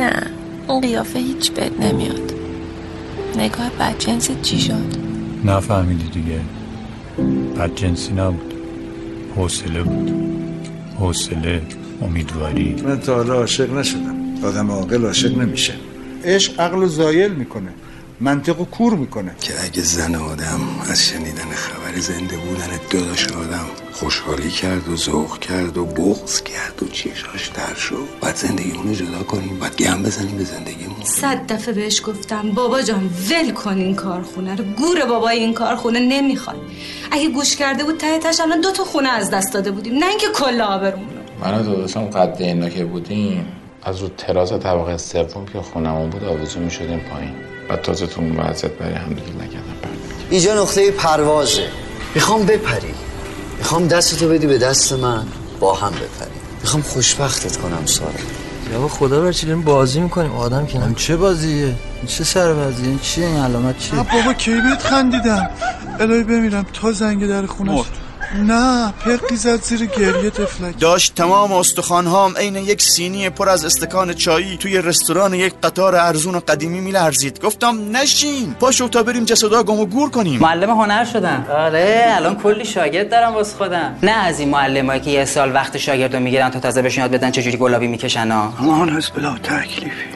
نه. اون قیافه هیچ بد نمیاد. نگاه بدجنس چی شد؟ نفهمیدی دیگه. بدجنسی نبود. حوصله بود. حوصله امیدواری. من تا حالا عاشق نشدم. آدم عاقل عاشق نمیشه. عشق عقل رو زایل می‌کنه. منطق و کور می‌کنه. که اگه زن آدم از شنیدن خبر زنده بودن داداش آدم. خوشحالی کرد و ذوق کرد و بغض کرد و چشاش در شد. باید زندگیمون رو جدا کنیم باید گم بزنیم به زندگیمون. صد دفعه بهش گفتم بابا جان ول کن این کارخونه رو. گور بابای این کارخونه نمی‌خواد اگه گوش کرده بود ته تش الان دو تا خونه از دست داده بودیم. نه اینکه کل آبرون من و داداشم قد اینا که بودیم از رو تراز طبقه سوم که خونمون بود آویزون می شدیم پایین. و تازه تو اون وضعیت برای هم دیگه نکردم اینجا نقطه پروازه. می‌خوام بپری. می‌خوام دستتو بدی به دست من با هم بپری. می‌خوام خوشبختت کنم سارا. یا خدا بر چی بازی می‌کنیم؟ آدم که این چه بازیه؟ این چه سر بازیه این چیه؟ این علامت چیه؟ بابا کی بهت خندیدم؟ الهی بمیرم تا زنگ در خونش. نه پرقی زد زیر گریه تفلک. داشت تمام استخوانهام عین یک سینی پر از استکان چایی توی رستوران یک قطار ارزون و قدیمی میلرزید. گفتم نشین پاشو تا بریم جسدا گم و گور کنیم. معلم هنر شدم آره الان کلی شاگرد دارم واسه خودم. نه از این معلمایی که یه سال وقت شاگردو می‌گیرن تا تازه بهشون یاد بدن چجوری گلابی می‌کشن ها. ما از بلا تکلیفی.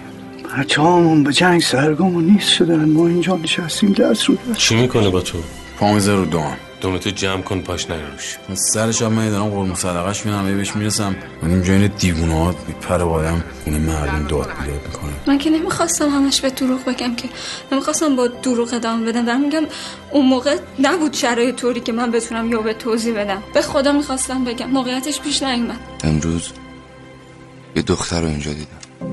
بچه همون به جنگ سرگم و نیست شدن. ما اینجا نشستیم درس رو چی می‌کنه با تو؟ پامیزه رو دوام دومتو جمع کن پاش نروش سرش هم من دارم قرم صدقش میدم بهش می‌رسم. من اینجا این دیوونه ها میپره بایم خونه مردم داد بیداد می‌کنه من که نمی‌خواستم همش به دروغ بگم که نمی‌خواستم با دروغ ادامه بدم. دارم میگم اون موقع نبود شرایط طوری که من بتونم یا به توضیح بدم. به خدا می‌خواستم بگم. موقعیتش پیش نیومد. امروز یه دختر رو اینجا دیدم.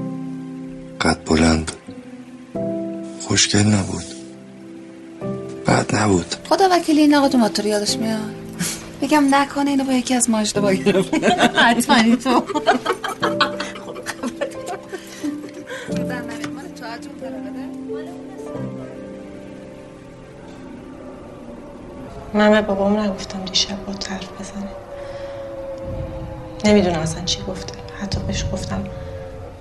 قد بلند. خوشگل نبود. بد نبود. خدا وکیلی این آقا تو یادش میاد؟ بگم نکنه اینو با یکی از ما اشتباه گرفت. حتما تو. من به بابام نگفتم دیشب با طرف بزنه. نمی‌دونم اصلا چی گفته. حتی بهش گفتم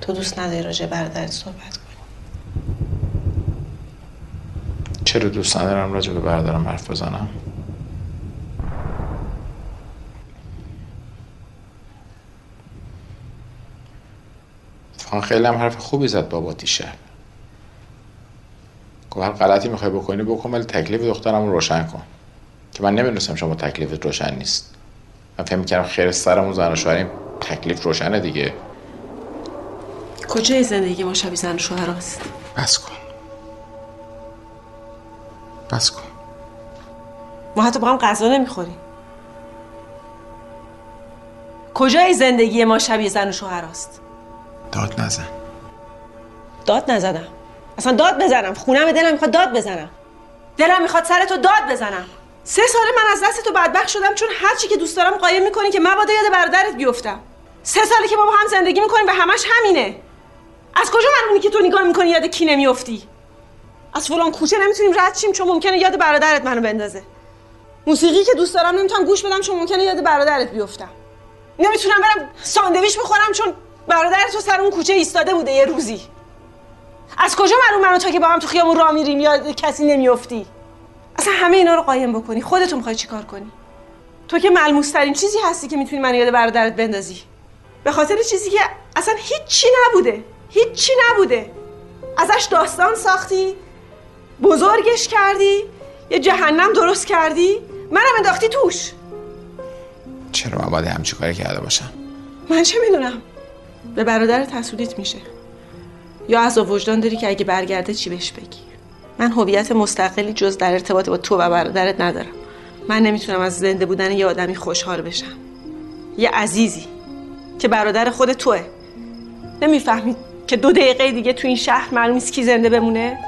تو دوست نداری راجع برادرت صحبت کنی چرا دوست ندارم راجع به برادرم حرف بزنم. فان خیلی هم حرف خوبی زد بابا دیشب. گفت هر غلطی می‌خوای بکنی بکن ولی تکلیف دخترم رو روشن کن. که من نمی‌دونستم شما تکلیفت روشن نیست. من فهم می‌کردم خیر سرمون زن و شوهریم تکلیف روشنه دیگه. کجای زندگی ما شبیه زن و شوهر است بس کن. بس کن. ما حتی با هم غذا نمی‌خوریم. کجای زندگی ما شبیه زن و شوهر است؟ داد نزن. داد نزدم. اصلا داد بزنم. خونم دلم می‌خواد داد بزنم. دلم می‌خواد سر تو داد بزنم. سه ساله من از دست تو بدبخت شدم چون هر چی که دوست دارم قایم می‌کنی که مبادا یاد برادرت بیفتم. سه ساله که ما با هم زندگی می‌کنیم و همش همینه. از کجا معلومه که تو نگاه می‌کنی یاد کی نمیافتی از فلان کوچه نمی‌تونیم رد شیم چون ممکنه یاد برادرت منو بندازه. موسیقی که دوست دارم نمی‌تونم گوش بدم چون ممکنه یاد برادرت بیفتم. نمی‌تونم برم ساندویچ بخورم چون برادرت تو سر اون کوچه ایستاده بوده یه روزی. از کجا معلوم منو تو که با هم تو خیابون راه میریم یا کسی نمیافتی اصلا همه اینا رو قایم بکنی. خودتون می‌خوای چیکار کنی؟ تو که ملموس ترین چیزی هستی که می‌تونی منو یاد برادرت بندازی. به خاطر چیزی که اصلا هیچی نبوده. هیچی نبوده. ازش داستان ساختی. بزرگش کردی؟ یه جهنم درست کردی؟ منم انداختی توش. چرا من باید همچی کاری کرده باشم؟ من چه می‌دونم؟ به برادر تسولیت میشه. یا از وجدان داری که اگه برگرده چی بهش بگی؟ من هویت مستقلی جز در ارتباط با تو و برادرت ندارم. من نمی‌تونم از زنده بودن یه آدمی خوشحال بشم. یه عزیزی که برادر خود توه. نمی‌فهمی که دو دقیقه دیگه تو این شهر معلوم نیست کی زنده بمونه؟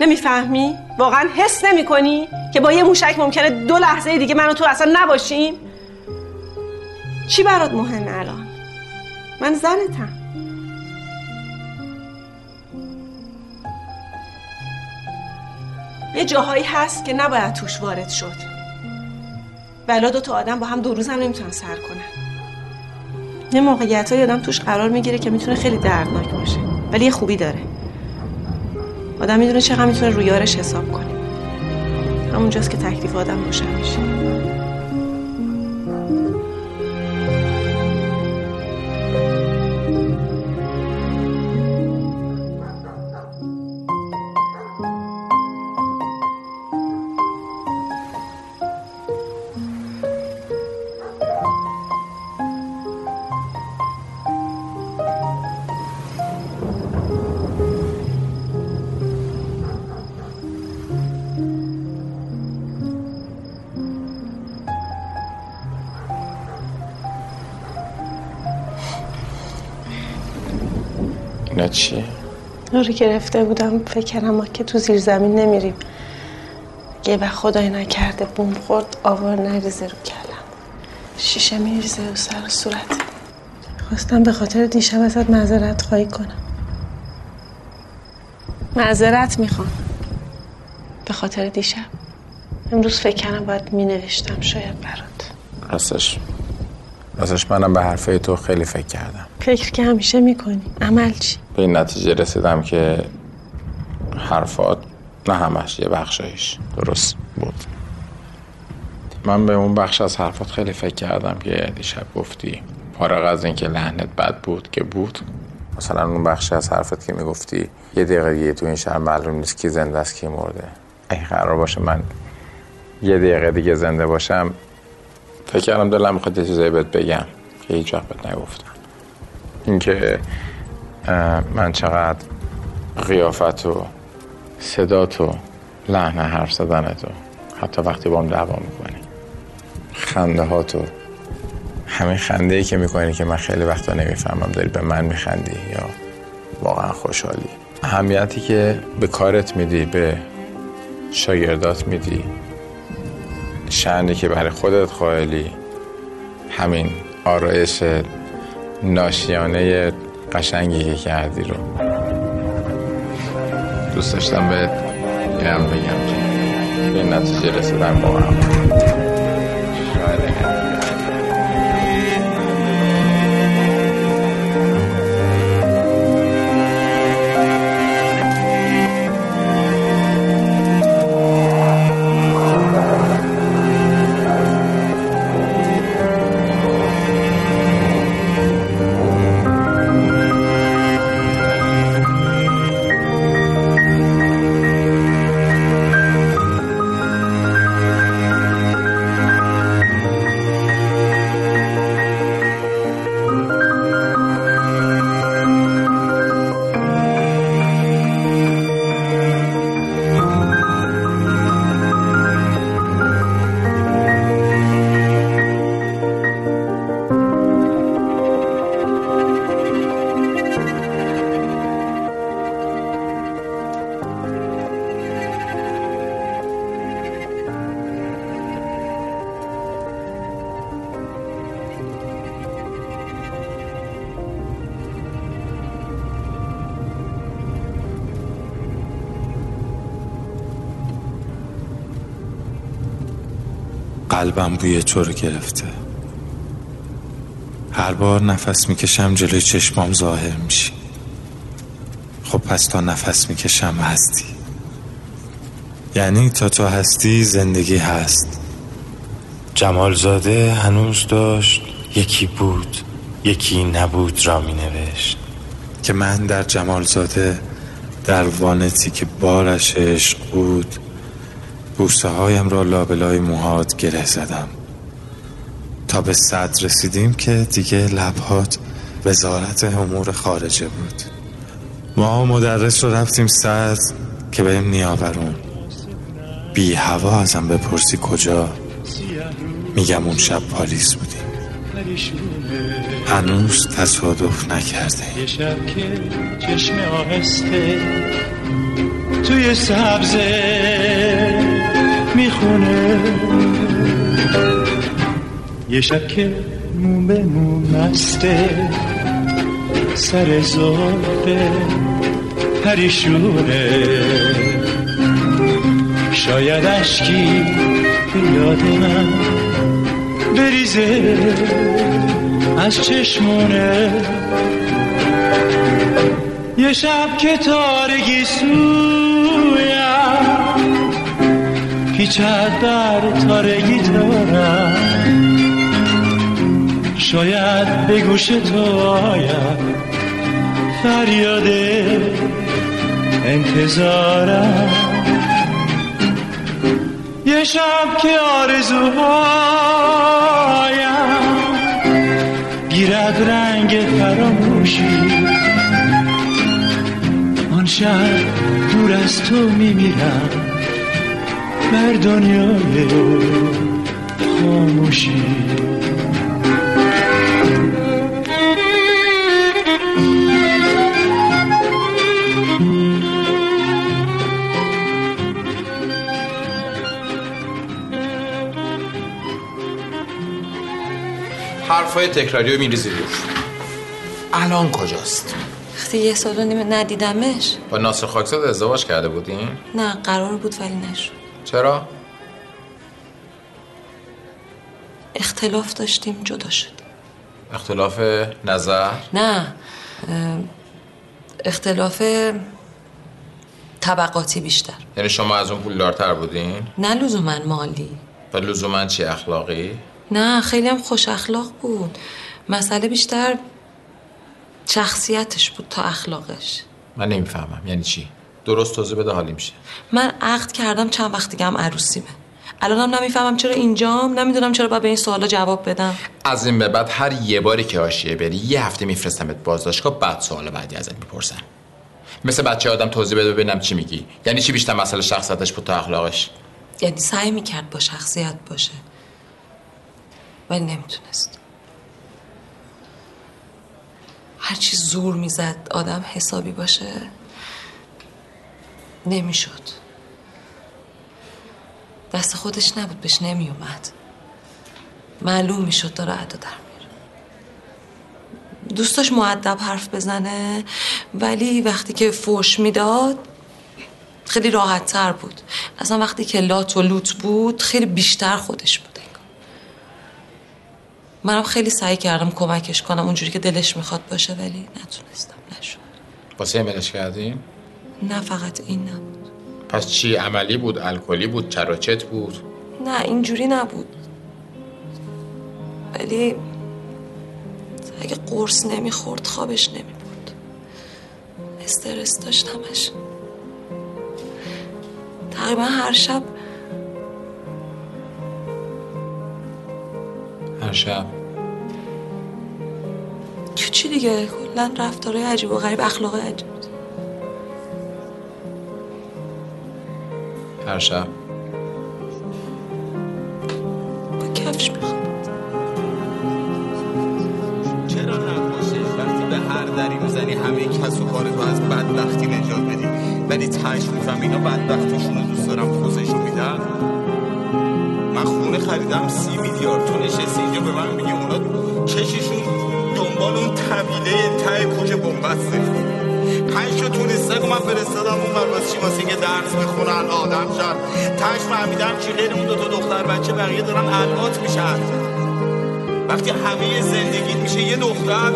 نمی‌فهمی؟ واقعا حس نمی‌کنی که با یه موشک ممکنه دو لحظه دیگه من و تو اصلا نباشیم؟ چی برات مهمه الان؟ من زنتم. یه جاهایی هست که نباید توش وارد شد. ولا دو تا آدم با هم دو روز هم نمی‌تونن سر کنن. یه موقعیت های آدم توش قرار می‌گیره که می‌تونه خیلی دردناک باشه. ولی یه خوبی داره. آدم می‌دونه چقدر می‌تونه روی یارش حساب کنه. همونجاست که تکلیف آدم روشن میشه. رو گرفته بودم. فکر ما که تو زیر زمین نمیریم. یه وقت خدای نکرده بوم خورد آوار نریزه رو کلم. شیشه میریزه رو سر و صورت. خواستم به خاطر دیشب ازت معذرت خواهی کنم. معذرت می‌خوام. به خاطر دیشب امروز فکر کردم باید مینوشتم شاید برات. راستش. راستش منم به حرفای تو خیلی فکر کردم. فکر که همیشه می‌کنی. عمل چی؟ به این نتیجه رسیدم که حرفات نه همش یه بخشایش درست بود. من به اون بخش از حرفات خیلی فکر کردم که دیشب گفتی. فارغ از اینکه لحنت بد بود که بود. مثلا اون بخش از حرفت که می‌گفتی یه دقیقه تو این شهر معلوم نیست کی زنده است کی مرده. اگه قرار باشه من یه دقیقه دیگه زنده باشم فکر کردم دلم می‌خواد یه چیزایی بهت بگم که هیچ وقت بهت نگفتم. اینکه من چقدر قیافت و صدات و لحن حرف زدنت و حتی وقتی با هم دعوا می‌کنی. خنده ها تو. همین خنده ای که می‌کنی که من خیلی وقتا نمی‌فهمم داری به من میخندی یا واقعا خوشحالی. اهمیتی که به کارت میدی به شاگردات میدی شعنی که برای خودت قائلی همین آرایش ناشیانه قشنگی که کردی رو. دوست داشتم به هم بگم که به نتیجه رسیدم با هم. قلبم بوی تو رو گرفته. هر بار نفس می‌کشم جلوی چشمام ظاهر میشی خب پس تا نفس می‌کشم هستی. یعنی تا تو هستی زندگی هست. جمالزاده هنوز داشت یکی بود یکی نبود را می نوشت که من در جمالزاده در وانتی که بارش عشق بود بوسه هایم را لابلای موهات گره زدم. تا به صد رسیدیم که دیگه لبهات وزارت امور خارجه بود. ما مدرس رو رفتیم صد که بریم نیاورون. بی هوا ازم بپرسی کجا. میگم اون شب پاریس بودیم. هنوز تصادف نکرده. یه شب که چشم آهسته توی سبزه می‌خونه. یه شب که مو به مو مسته سر زلفه پریشونه. شاید اشکی یاد من بریزه از چشمونه. یه شب که تارگی سویم در تارگی تارم شاید به گوش تو آید فریاد انتظارم. یه شب که آرزوهایم. گیرد رنگ فراموشی. آن شب دور از تو میمیرم. بر دنیای خاموشی. حرفای تکراری رو میریزی دور الان کجاست؟ وقتی یه سال و نیمه ندیدمش. با ناصر خاکزاد ازدواج کرده بودین؟ نه قرار بود ولی نشد. چرا؟ اختلاف داشتیم جدا شدیم اختلاف نظر؟ نه اختلاف طبقاتی بیشتر. یعنی شما از اون پولدارتر بودین؟ نه لزوما مالی. و لزوما چی اخلاقی؟ نه خیلی هم خوش اخلاق بود. مسئله بیشتر شخصیتش بود تا اخلاقش. من نمی‌فهمم یعنی چی؟ درست توضیح بده حالی میشه. من عقد کردم چند وقت دیگه هم عروسیمه. الانم نمی‌فهمم چرا اینجام نمی‌دونم چرا باید به این سوالا جواب بدم. از این به بعد هر یه باری که حاشیه بری یه هفته میفرستمت بازداشتگاه بعد سوال بعدی ازت می‌پرسن مثل بچه آدم توضیح بده ببینم چی میگی. یعنی چی بیشتر مسئله شخصیتش بود تا اخلاقش؟ یعنی سعی می‌کرد با شخصیت باشه. ولی نمی‌تونست. هرچی زور می‌زد آدم حسابی باشه. نمی‌شد. دست خودش نبود بهش نمیومد معلوم می‌شد داره ادا در میره. دوستاش معدب حرف بزنه ولی وقتی که فوش می‌داد خیلی راحت تر بود. اصلا وقتی که لات و لوت بود خیلی بیشتر خودش بود. منم خیلی سعی کردم کمکش کنم اونجوری که دلش می‌خواد باشه ولی نتونستم نشد. واسه ایمیلش کردین نه فقط این نبود. پس چی عملی بود الکلی بود چراچت بود؟ نه اینجوری نبود. ولی اگه قرص نمی‌خورد خوابش نمی‌برد. استرس داشت همش تقریبا هر شب. هر شب. چی دیگه؟ کلا رفتارهای عجیب و غریب اخلاق عجیب. هر شب. با کفش می‌خواد چرا نباشه وقتی به هر دری می‌زنی همه کس و کار تو از بدبختی نجات بدی؟ ولی تش میفهم اینا بدبختیشون رو دوست دارم پوزشو میدن. من خونه خریدم سی میلیارد. تو نشستی اینجا به من میگی اونا چششون دنبال اون طویله ته کوچه بنبسته پنج تا تونستک من فرستادم اون بر واسه چی؟ واسه اینکه درس بخونن. آدم شن تش فهمیدم که غیر اون دو تا دختر بچه بقیه دارن الوات میشن. وقتی همه زندگی میشه یه دختر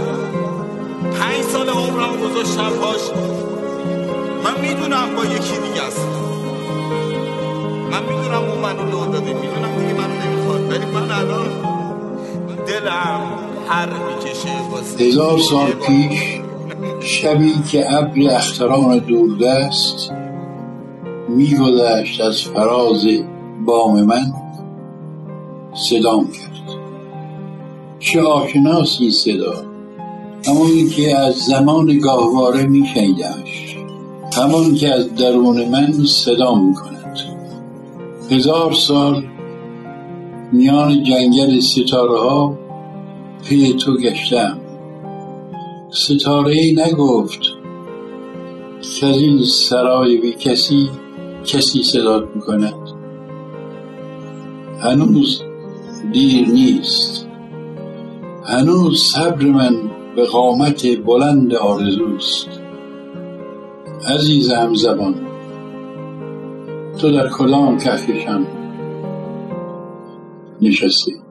پنج سال عمرم گذاشتم پاش. من می‌دونم با یکی دیگه است. من می‌دونم اون منو لو داده. می‌دونم دیگه منو نمی‌خواد. ولی من الان دلم هر می‌کشه واسه هزار سال پیش شبی که ابر اختران دوردست میگذشت از فراز بام من صدام کرد. چه آشناسی صدا. همون که از زمان گاهواره میشنیدمش همان که از درون من صدا می‌کند. هزار سال میان جنگل ستاره ها پی تو گشتم. ستاره نگفت. که از این سرای بی کسی کسی صدات می‌کند. هنوز دیر نیست. هنوز صبر من به قامت بلند آرزوست. عزیز هم زبان تو در کدام کهکشان نشستی؟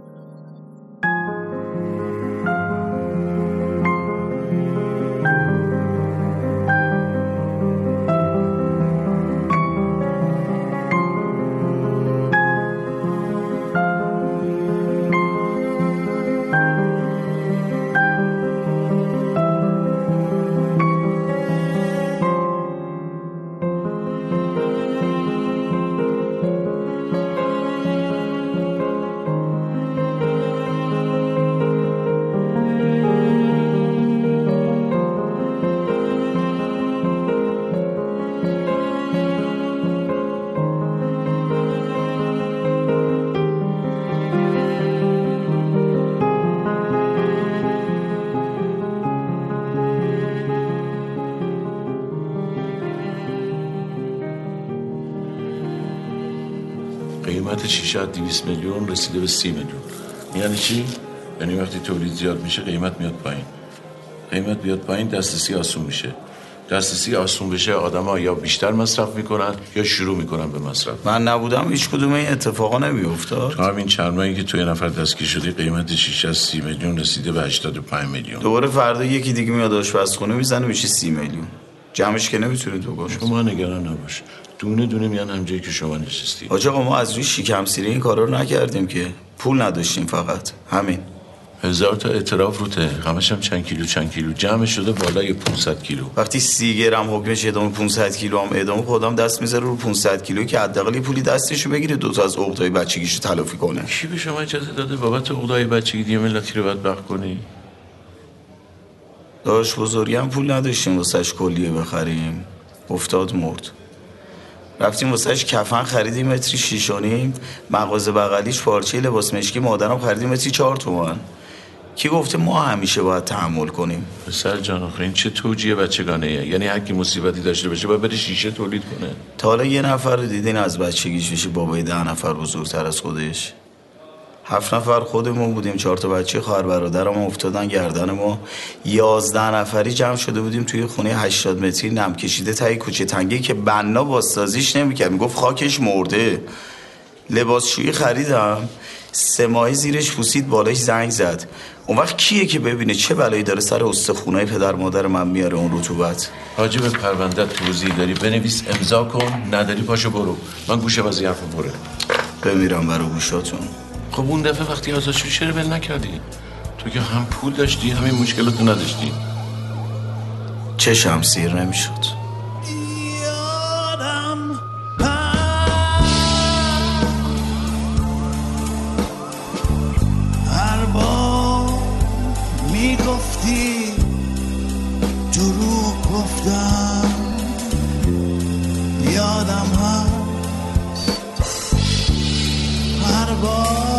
شیشه از 200 میلیون رسیده به 30 میلیون. یعنی چی؟ یعنی وقتی تولید زیاد میشه قیمت میاد پایین. قیمت بیاد پایین دسترسی آسون میشه. دسترسی آسون بشه آدما یا بیشتر مصرف می‌کنن یا شروع می‌کنن به مصرف. من نبودم هیچ کدوم این اتفاقا نمیافتاد. تو همین چند ماهی که تو یه نفر دستگیر شیشه از 30 میلیون رسیده به 85 میلیون. دوباره فردا یکی دیگه میاد آشپزخونه می‌زنه میشه سی میلیون. جمعش که نمی‌تونید تو باش شما نگران نباش. دونه دونه میان همجایی که شما نشستی. آجا آقا ما از روی شیکم سیری این کارا رو نکردیم که. پول نداشتیم فقط. همین. هزار تا اعتراف روته همش هم چند کیلو چند کیلو. جمع شده بالای 500 کیلو. وقتی سی گرم حکمش ادامه 500 کیلو هم ادامه خودم دست می‌ذاره رو 500 کیلو که حداقل پولی دستشو بگیره دو تا از عقدای بچگیشو تلافی کنه. کی به شما اجازه داده بابت عقدای بچگی دیگه ملتی رو بدبخت کنی؟ داشت بزرگی هم پول نداشتیم واسش کلیه بخریم. افتاد مرد. رفتیم واسهش کفن خریدیم متری شیشانیم مغازه بغلیش پارچه لباس مشکی مادرم خریدیم متری چهار تومن. کی گفته ما همیشه باید تحمل کنیم؟ پسر جان آخه این چه توجیه بچگانه ایه؟ یعنی هر کی مصیبتی داشته باشه باید بره شیشه تولید کنه. تا حالا یه نفر رو دیدین از بچگیش بشه بابای ده نفر بزرگتر از خودش؟ هفت نفر خودمون بودیم چهار تا بچه خواهر برادرم افتادن گردن ما یازده نفری جمع شده بودیم توی خونه 80 متری نم کشیده تایی کوچه تنگی که بنا بازسازیش نمی‌کرد. می‌گفت خاکش مرده. لباسشویی خریدم. سه ماهی زیرش پوسید بالاش زنگ زد. اون وقت کیه که ببینه؟ چه بلایی داره سر استخونای پدر مادر من میاره اون رطوبت؟ حاجی به پرونده توضیح داری. بنویس امضا کن نداری پاشو برو. من گوشم از این حرف بره بمیرم برای گوشاتون. خب اون دفعه وقتی آزاد شدی چرا ول نکردی؟ تو که هم پول داشتی همین مشکلاتو نداشتی. چشم سیر نمی‌شد. یادم هست. هر بار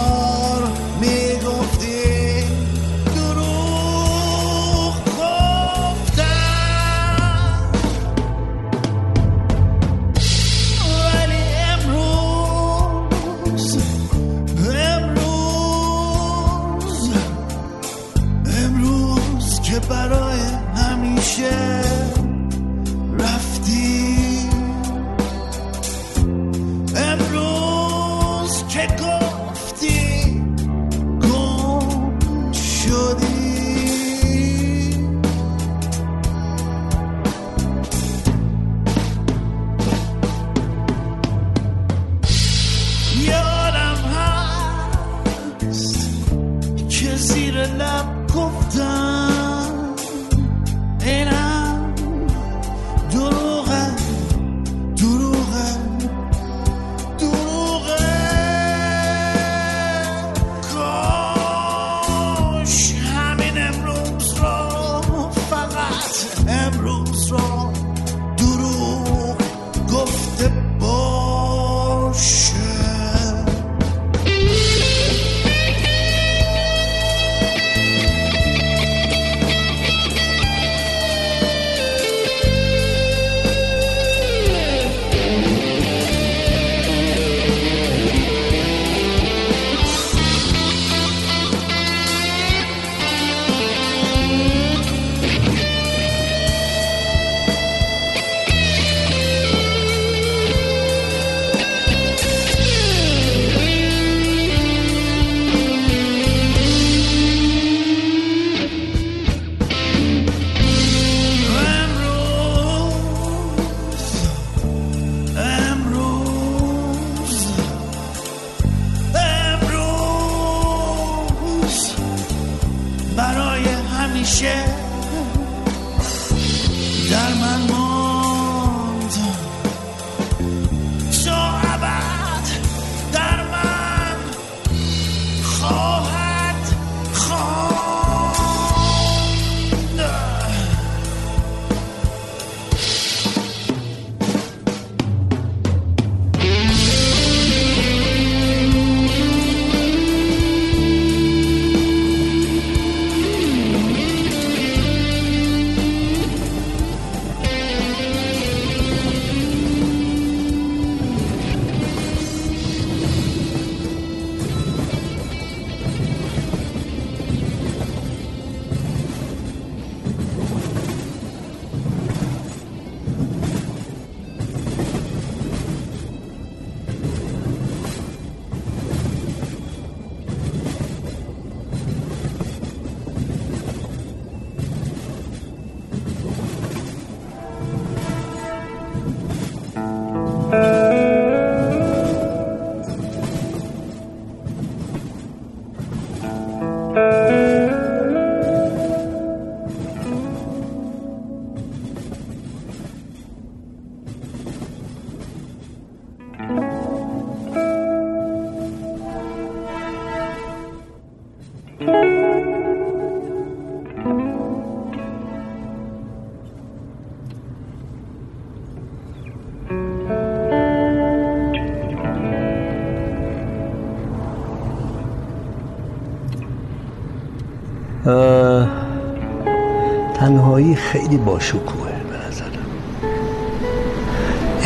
خیلی باشکوهه به نظرم.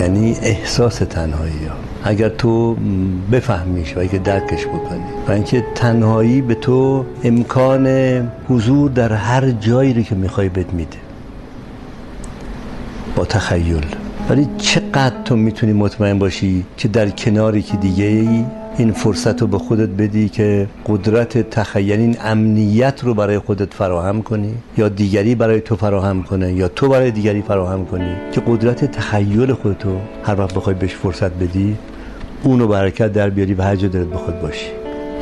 یعنی احساس تنهایی ها. اگر تو بفهمیش و اگه درکش بکنی. و اینکه تنهایی به تو امکان حضور در هر جایی رو که می‌خوای بهت میده. با تخیل. ولی چقدر تو می‌تونی مطمئن باشی که در کناری که دیگه ای این فرصت رو به خودت بدی که قدرت تخیل این امنیت رو برای خودت فراهم کنی یا دیگری برای تو فراهم کنه یا تو برای دیگری فراهم کنی که قدرت تخیل خودتو هر وقت بخوای بهش فرصت بدی اونو برکت در بیاری و هر جا دلت بخواد باشی.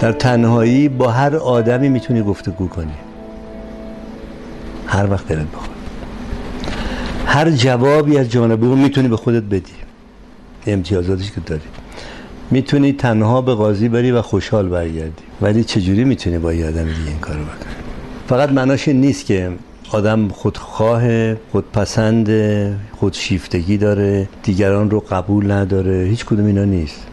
در تنهایی با هر آدمی می‌تونی گفتگو کنی. هر وقت دلت بخواد. هر جوابی از جانب اون می‌تونی به خودت بدی. امتیازاتش که داری. می‌تونی تنها به قاضی بری و خوشحال برگردی. ولی چجوری می‌تونی با یه آدم دیگه این کارو بکنی؟ فقط معناش نیست که آدم خودخواه خودپسند خودشیفتگی داره دیگران رو قبول نداره. هیچ کدوم اینا نیست.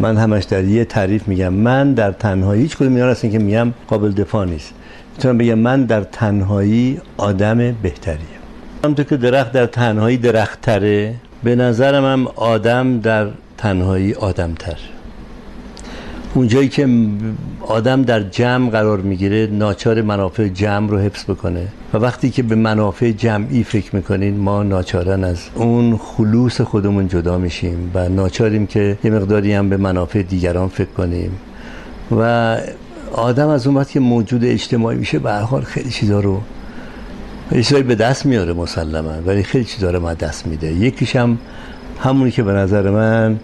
من همش در یه تعریف میگم. من در تنهایی هیچ کدوم اینا هستن که میگم قابل دفاع نیست. می‌تونم بگم من در تنهایی آدم بهتریم. همونطور که درخت در تنهایی درخت تره به نظرم هم آدم در تنهایی آدم تر اونجایی که آدم در جمع قرار می‌گیره ناچار منافع جمع رو حفظ بکنه و وقتی که به منافع جمعی فکر می‌کنین ما ناچارن از اون خلوص خودمون جدا میشیم و ناچاریم که یه مقداری هم به منافع دیگران فکر کنیم. و آدم از اون وقت که موجود اجتماعی میشه به حال خیلی چیزا رو یه چیزایی به دست میاره مسلما ولی خیلی چیزا رو ما دست میده. یکیش هم همونی که به نظر من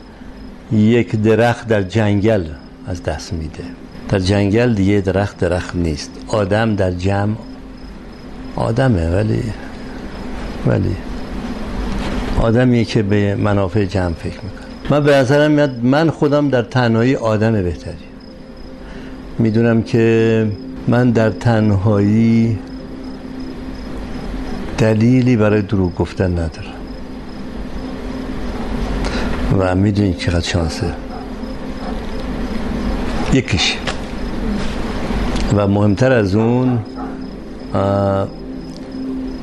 یک درخت در جنگل از دست میده. در جنگل دیگه درخت درخت نیست. آدم در جمع آدمه ولی ولی آدمیه که به منافع جمع فکر می‌کنه. من به نظرم میاد من خودم در تنهایی آدم بهتری. می‌دونم که من در تنهایی دلیلی برای دروغ گفتن ندارم. و می‌دونی چقدر شانسه. یکیش. و مهمتر از اون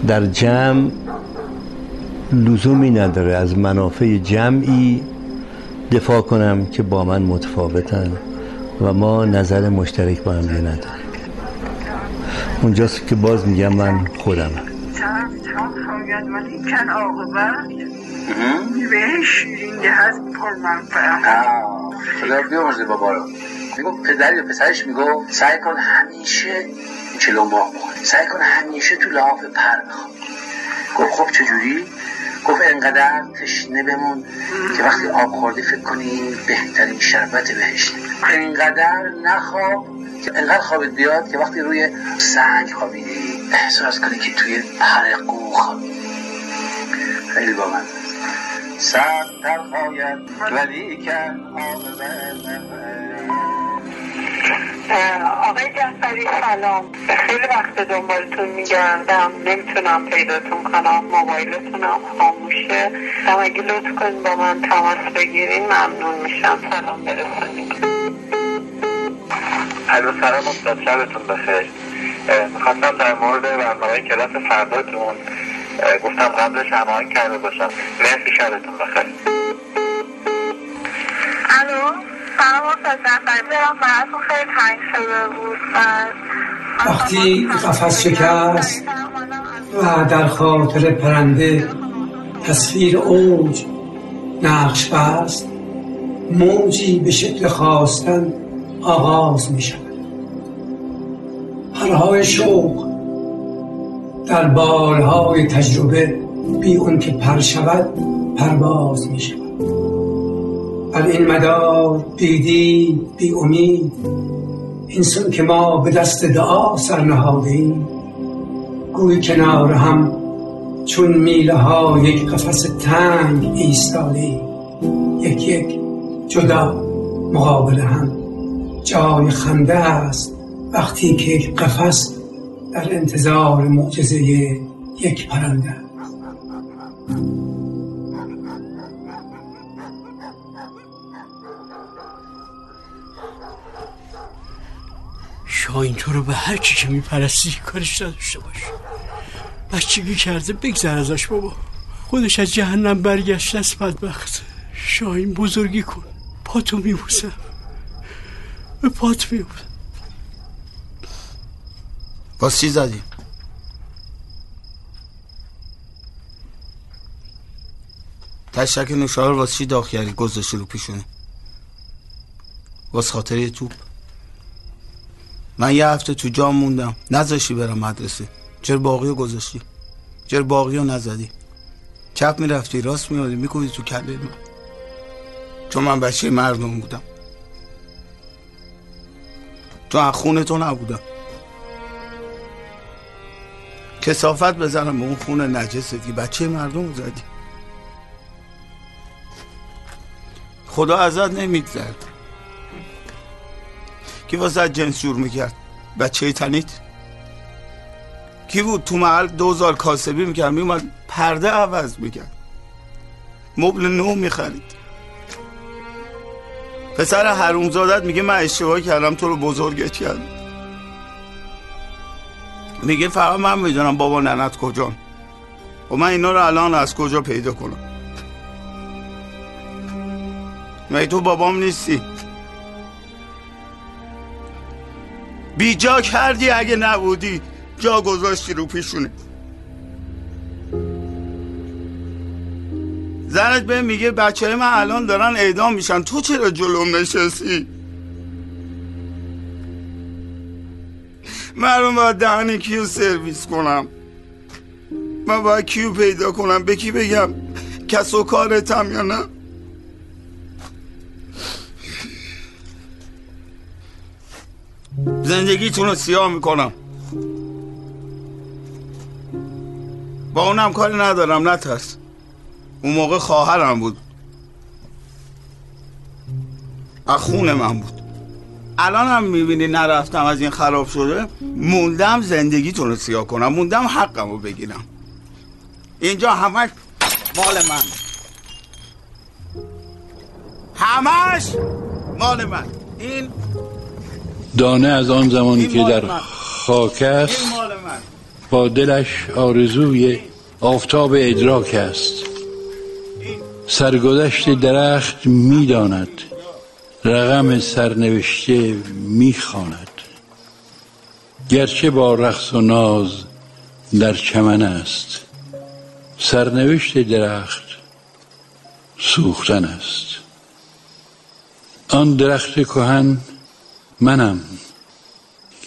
در جمع لزومی نداره از منافع جمعی دفاع کنم که با من متفاوتن و ما نظر مشترک با هم دیگه نداریم. اونجاست که باز میگم من خودمم. شیرین هست پر خدا بیامرزه بابا رو. میگو پدر یا پسرش میگو سعی کن همیشه چلو ماه بخوری. سعی کن همیشه تو لحاف پر بخوری. گفت خب چجوری؟ گفت انقدر تشنه بمون که وقتی آب خوردی فکر کنی بهترین شربت بهشتی انقدر نخواب که انقدر خوابت بیاد که وقتی روی سنگ خوابیدی احساس کنی که توی پر قو خوابیدی. خیلی با من. سر تر خواید ولی کن آقای جعفری سلام. خیلی وقت دنبالتون میگردم. نمی‌تونم پیداتون کنم. موبایلتونم خاموشه. هم اگه لطف کنید با من تماس بگیرین ممنون میشم. سلام برسونید. الو سلام. استاد شبتون بخیر. می‌خواستم در مورد برنامه کلاس فرداتون گفتم قبلش هماهنگ کرده باشم. مرسی شبتون بخیر. الو؟ سلام براتون خیلی تنگ شده بود. وقتی قفس شکست و در خاطر پرنده تصویر اوج نقش بست. موجی به شکل خواستن آغاز می شود پرهای شوق در بالهای تجربه بی اون که پر شود پرواز می شود. بر این مدار بیدی بی امید اینسان که ما به دست دعا سر نهادیم گوی کنار هم چون میله ها یک قفس تنگ ایستاده یک یک جدا مقابل هم. جای خنده است وقتی که یک قفس در انتظار معجزه یک پرنده. شاین تو رو به هر چی که میپرستی کارش نداشته باش. بچگی کرده بگذر ازش بابا. خودش از جهنم برگشته است بدبخت. شاین بزرگی کن. پاتو میبوسم به پات میبوسم باز چی زدی؟ تشک نوشار واسه چی داغ کردی؟ رو پیشونه واس خاطر یه توپ. من یه هفته تو جام موندم. نذاشتی برم مدرسه. چرا باقی رو گذاشتی؟ چرا باقی رو نزدی؟ چپ می‌رفتی راست میادی می‌کنی تو کله من. چون من بچه مردم بودم. تو از خونه تو نبودم. کسافت بزنم به اون خونه نجستی بچه مردم زدی. خدا ازت نمیگذرد کی واسه جنس جور می‌کرد؟ بچه تنید کی بود تو محل دوزار کاسبی می‌کرد؟ میومد پرده عوض می‌کرد. مبل نو می‌خرید. پسر حرومزادت میگه من اشتباه کردم تو رو بزرگت کردم. میگه فقط من می‌دونم بابا ننت کجان و من اینا رو الان از کجا پیدا کنم؟ مگه تو بابام نیستی؟ بی جا کردی اگه نبودی جا گذاشتی رو پیشونه. زنت به میگه بچه های من الان دارن اعدام میشن. تو چرا جلوم نشستی؟ من باید دهن کیو سرویس کنم؟ من باید کیو پیدا کنم؟ به کی بگم؟ کس و کارتم یا نه؟ زندگیتون رو سیاه می‌کنم. با اونم کاری ندارم نترس اون موقع خواهرم بود. از خون من بود. الان هم می‌بینی نرفتم از این خراب شده. موندم زندگیتون رو سیاه کنم؟ موندم حقم رو بگیرم. اینجا همش مال من. همش مال من. این دانه از آن زمانی که در خاک است با دلش آرزوی آفتاب ادراک است. سرگذشت درخت می‌داند. رقم سرنوشته می‌خواند. گرچه با رقص و ناز در چمن است سرنوشت درخت سوختن است. آن درخت کهن منم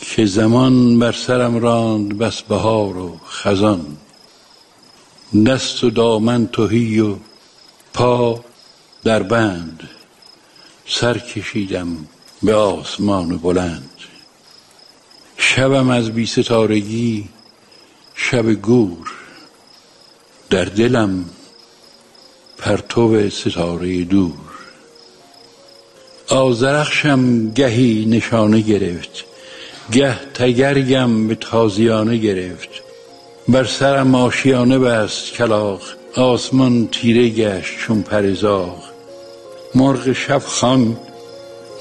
که زمان بر سرم راند بس بهار و خزان. دست و دامن توهی و پا در بند. سر کشیدم به آسمان بلند. شبم از بی ستارگی شب گور. در دلم پرتو ستاره دور. آزرخشم گهی نشانه گرفت گه تگرگم به تازیانه گرفت. بر سرم آشیانه بست کلاق آسمان تیره گشت چون پرزاغ مرغ شب خان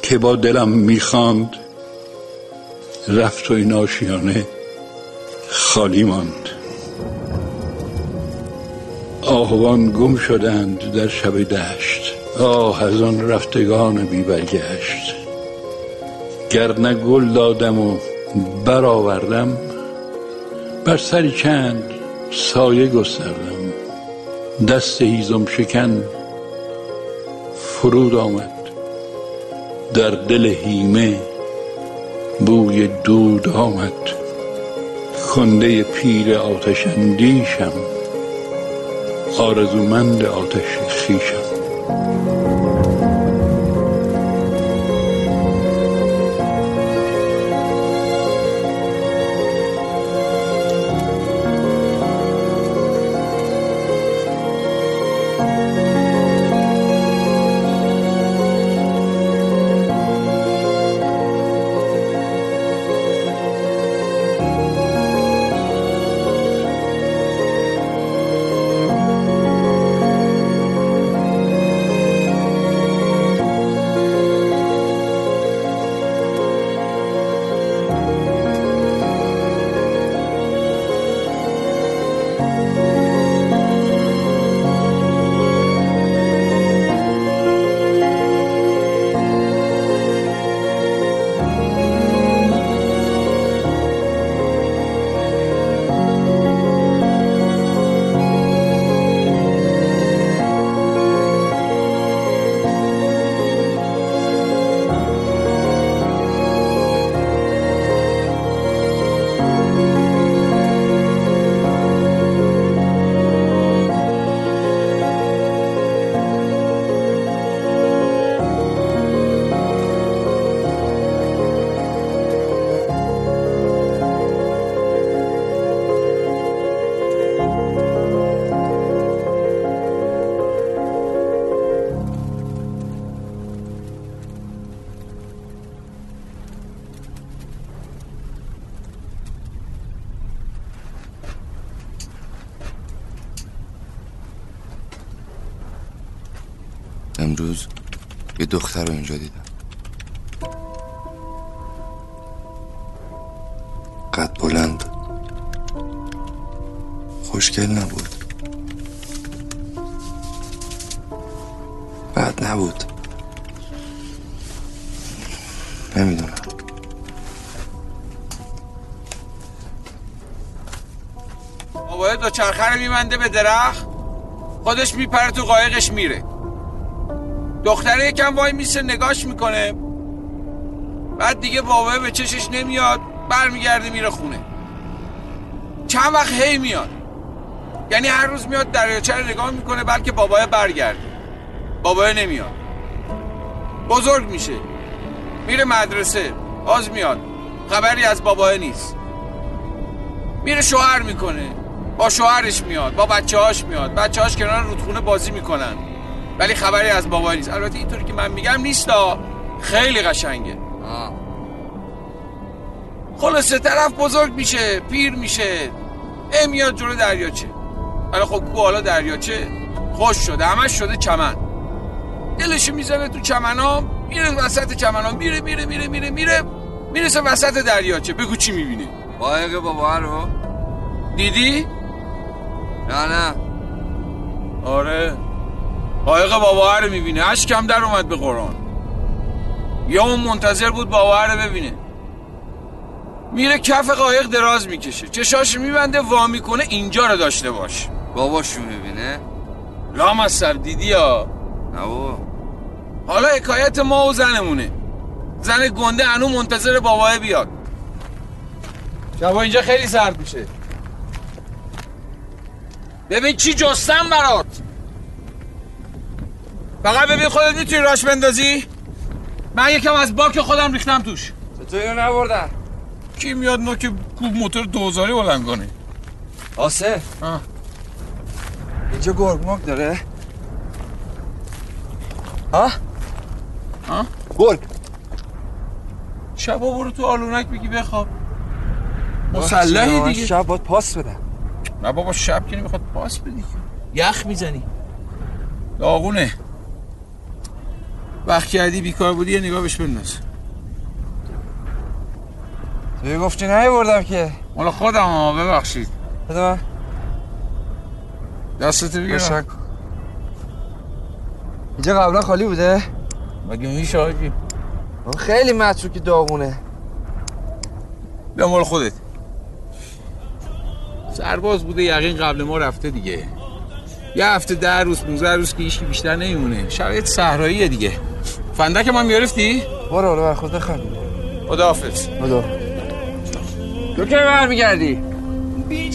که با دلم می‌خواند. رفت و این آشیانه خالی ماند. آهوان گم شدند در شب دشت. آه از آن رفتگان بی برگشت. گر نه گل دادم و برآوردم بر سری چند سایه گستردم. دست هیزم شکن فرود آمد. در دل هیمه بوی دود آمد. کنده پیر آتش اندیشم آرزومند آتش خیشم دختر رو اینجا دیدم. قد بلند. خوشگل نبود. بد نبود. نمی‌دونم. بابا دو چرخه رو میبنده به درخت. خودش میپره تو قایقش میره. دختره یکم وای میسه نگاش می‌کنه. بعد دیگه بابا به چشش نمیاد برمیگرده میره خونه. چند وقت هی میاد. یعنی هر روز میاد دریاچه رو نگاه می‌کنه بلکه بابای برگرده. بابای نمیاد. بزرگ میشه. میره مدرسه باز میاد. خبری از بابای نیست. میره شوهر می‌کنه. با شوهرش میاد با بچه هاش میاد. بچه هاش کنار رودخونه بازی می‌کنن. ولی خبری از بابای نیست. البته اینطوری که من میگم نیستا. خیلی قشنگه. خلاصه طرف بزرگ میشه پیر میشه. ای میاد جلو دریاچه ولی خب کو حالا دریاچه خوش شده همش شده چمن. دلشو می‌زنه تو چمنا میره وسط چمنا میره میره میره میره میره می‌رسه وسط دریاچه بگو چی می‌بینه. قایق بابا رو. دیدی؟ نه نه. آره. قایق بابا رو می‌بینه. کم در اومد به قرآن. یا اون منتظر بود بابا رو ببینه. میره کف قایق دراز می‌کشه. چشاش میبنده وا می‌کنه اینجا رو داشته باش. باباشو می‌بینه؟ لام از سر دیدی یا؟ نه بابا. حالا حکایت ما و زنمونه. زن گنده انو منتظر بابای بیاد. شبا اینجا خیلی سرد میشه. ببین چی جستم برات. فقط ببین خودت می‌تونی راش بندازی؟ من یکم از باک خودم ریختم توش. تو اینو نبردن کی میاد نوک کوب موتور دوزاری بلند کنه؟ آسه اینجا گرگ داره؟ ها ها گرگ. شبا برو تو آلونک بگی بخواب. مسلحی دیگه. شب باید پاس بدم نه بابا شب که نمی‌خواد پاس بدی یخ می‌زنی. داغونه وقت کردی بیکار بودی یه نگاه بهش بنداز. توی گفتی نه بردم که. مالا خودم ها ببخشید. بده من. دستتو بگیرم اینجا قبلا خالی بوده؟ مگه میشه آجی؟ خیلی متروکی داغونه. به مال خودت. سرباز بوده یقین قبل ما رفته دیگه. یه هفته ده روز 15 روز که ایشکی بیشتر نمیمونه. شرایط صحراییه دیگه. فندک ما میارفتی؟ برو برو خود بخواه خدا حافظ خدا تو که برمیگردی؟ بی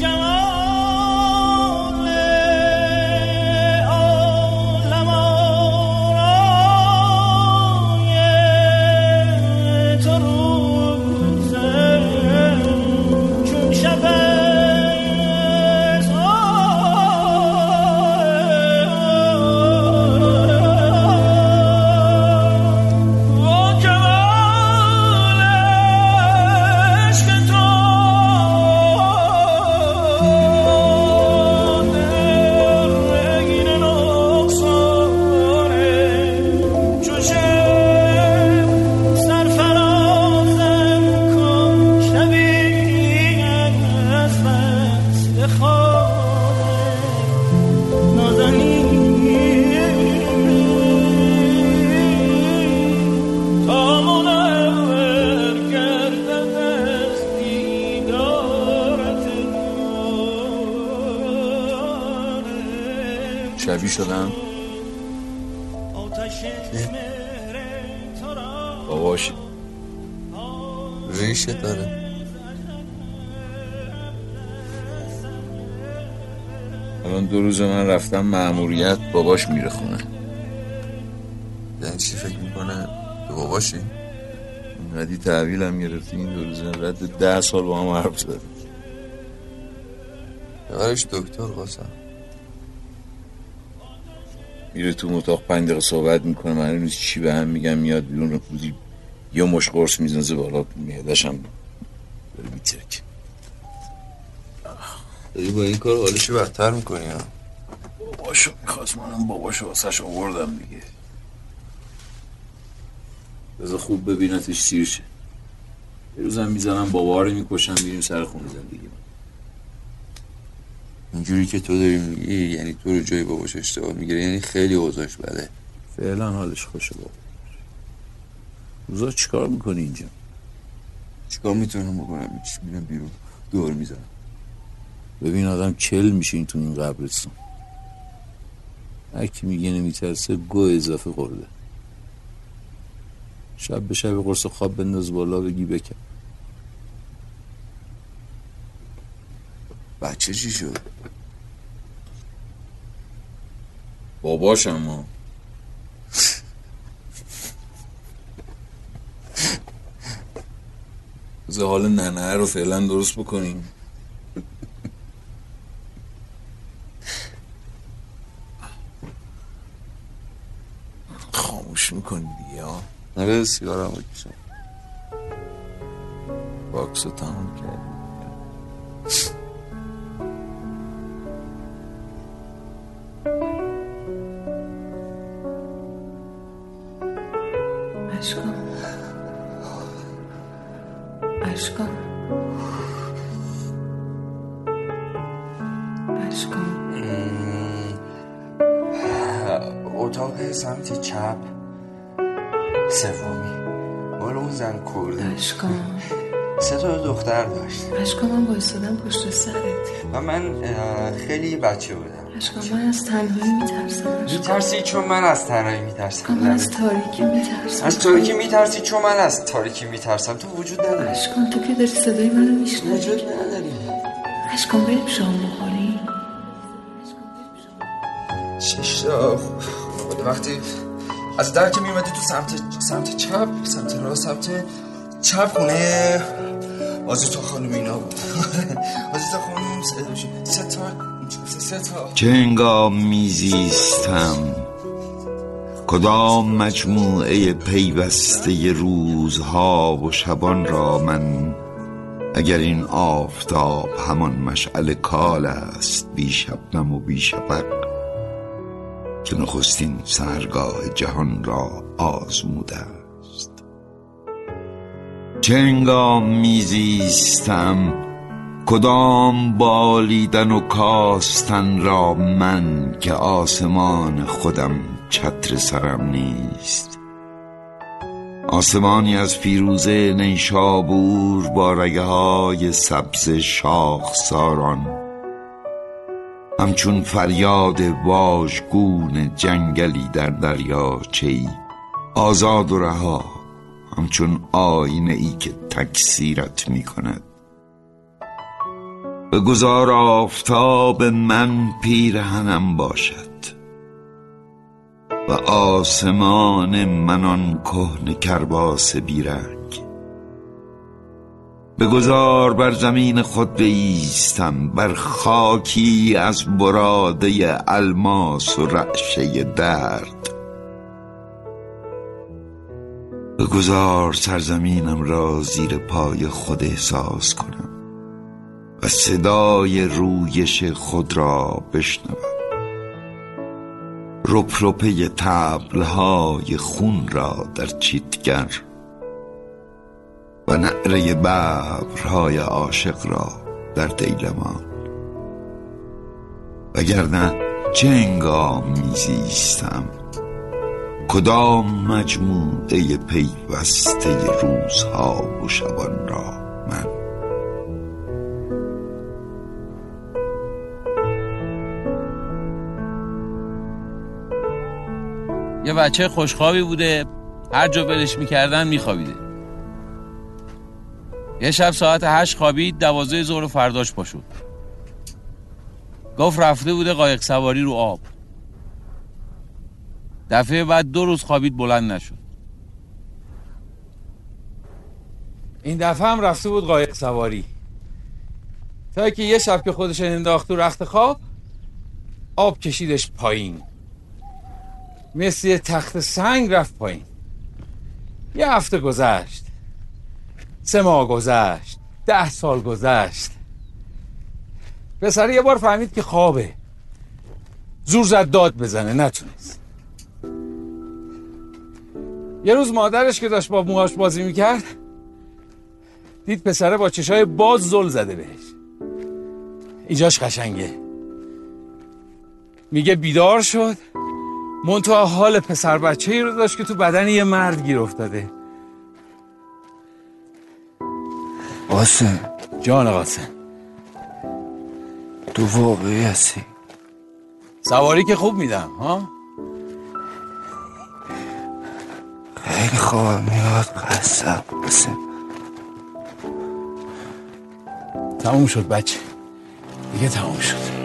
باباش میره خونه. یعنی چی فکر می‌کنه؟ به باباشی؟ ندی تحویل هم گرفتی این دو روز رد ده سال با هم حرف زد یارش دکتر قاسم. میره تو اتاق پنج دقیقه صحبت می‌کنه من روز چی به هم میگم میاد بیرون روزی یه مش قرص میزنزه بالا میادش هم داره میترک داری با این کار حالشو بدتر می‌کنی ها؟ باباشو می‌خواست منم باباشو واسش آوردم دیگه. بذار خوب ببینتش سیر شه. یه روزم می‌زنم بابا رو می‌کشم میریم سر خونه زندگی اینجوری که تو داری میگی یعنی تو رو جای باباش اشتباه می‌گیره یعنی خیلی اوضاعش بده. فعلا حالش خوشه بابا. روزا چیکار می‌کنی اینجا؟ چیکار می‌تونم بکنم؟ میرم بیرون؟ دور می‌زنم. ببین آدم چل میشین تو این قبرستون هر کی میگه نمیترسه گو اضافه خورده. شب به شب قرص خواب بنداز بالا بگی بکن. بچه چی شد؟ باباش اما حال ننه رو فعلا درست بکنیم. خاموش می‌کنی دیگه ها آره سیگارم بکشم باکس رو تمام کردی. اشکان اشکان اشکان اتاق سمت چپ. سومی مال اون زن کرده اشکان سه تا دختر داشت اشکان من بایستادم پشت سرت و من خیلی بچه بودم اشکان من از تنهایی میترسم میترسی چون من از تنهایی میترسم من از تاریکی میترسم از تاریکی میترسی چون من از تاریکی میترسم تو وجود نداری اشکان تو که داری صدای منو میشنوی وجود نداری اشکان بریم شام بخوریم ششتا خود وقتی از در که میومدی تو سمت سمت چپ سمت راست سمت چپ خونه آزیتا خانم اینا بود. آزیتا خانم سه- تا سه تا چه هنگام میزیستم؟ کدام مجموعه پیوسته روزها و شبان را من اگر این آفتاب همان مشعل کال است بی شبنم و بی شفق که نخستین سرگاه جهان را آزموده است. چه هنگام میزیستم کدام بالیدن و کاستن را من که آسمان خودم چتر سرم نیست؟ آسمانی از فیروزه نیشابور با رگه های سبز شاخساران همچون فریاد واژگون جنگلی در دریاچه‌ای آزاد و رها همچون آینه ای که تکثیرت می کند بگذار آفتاب من پیرهنم باشد و آسمان من آن کهن کرباس بیرنگ. بگذار بر زمین خود بایستم بر خاکی از براده الماس و رعشه درد. بگذار سرزمینم را زیر پای خود احساس کنم و صدای رویش خود را بشنوم. رپرپه تبلهای خون را در چیتگر و نعره ببرهای عاشق را در دیلمان وگرنه چه انگام میزیستم؟ کدام مجموعه پیوسته روزها و شبان را من؟ یه بچه خوشخوابی بوده هر جا ولش می‌کردن میخوابیده. یه شب ساعت هشت خوابید دوازده ظهر فرداش پا شد گفت رفته بوده قایق سواری رو آب. دفعه بعد دو روز خوابید بلند نشد. این دفعه هم رفته بود قایق سواری. تا که یه شب که خودش انداخت تو رخت خواب آب کشیدش پایین. مثل تخت سنگ رفت پایین. یه هفته گذشت. سه ماه گذشت ده سال گذشت. پسر یه بار فهمید که خوابه. زور زد داد بزنه نتونست. یه روز مادرش که داشت با موهاش بازی می‌کرد دید پسره با چشای باز زل زده بهش. اینجاش قشنگه. میگه بیدار شد منتها حال پسر بچه ای رو داشت که تو بدن یه مرد گیر افتاده. قاسم. جان قاسم. تو واقعی هستی؟ سواری که خوب میدم ها؟ خیلی خواب میاد قسم قاسم تموم شد بچه. دیگه تموم شد.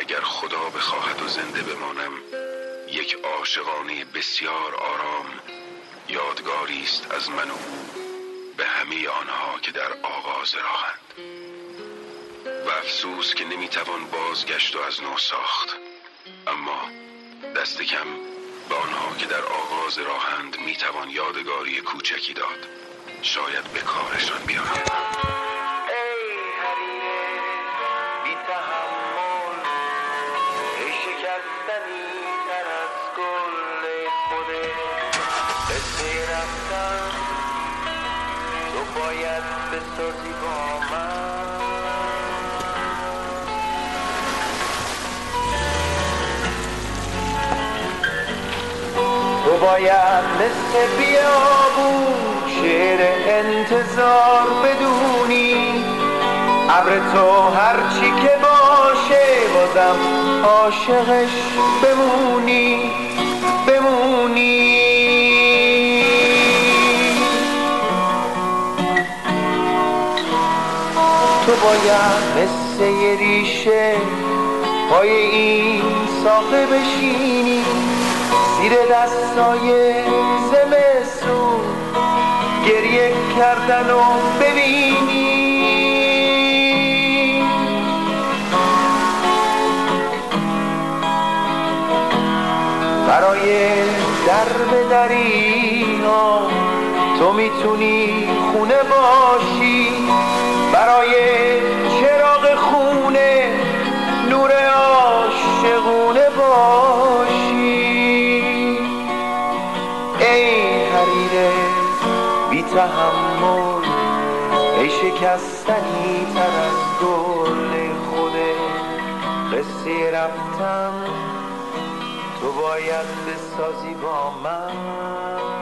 اگر خدا بخواهد و زنده بمانم یک عاشقانه بسیار آرام یادگاری است از من و به همه آنها که در آغاز راهند. و افسوس که نمی‌توان بازگشت و از نو ساخت. اما دست کم به آنها که در آغاز راهند می‌توان یادگاری کوچکی داد. شاید به کارشان بیاید باید مثل بیابون شعر انتظار بدونی. ابر تو هرچی که باشه بازم عاشقش بمونی. بمونی. تو باید مثل یه ریشه پای این ساقه بشینی. زیر دستای زمستون گریه کردن و ببینی. برای در به دری تو می‌تونی خونه باشی. برای تحمل. ای شکستنی تر از گل خوده قصه رفتن. تو باید بسازی با من.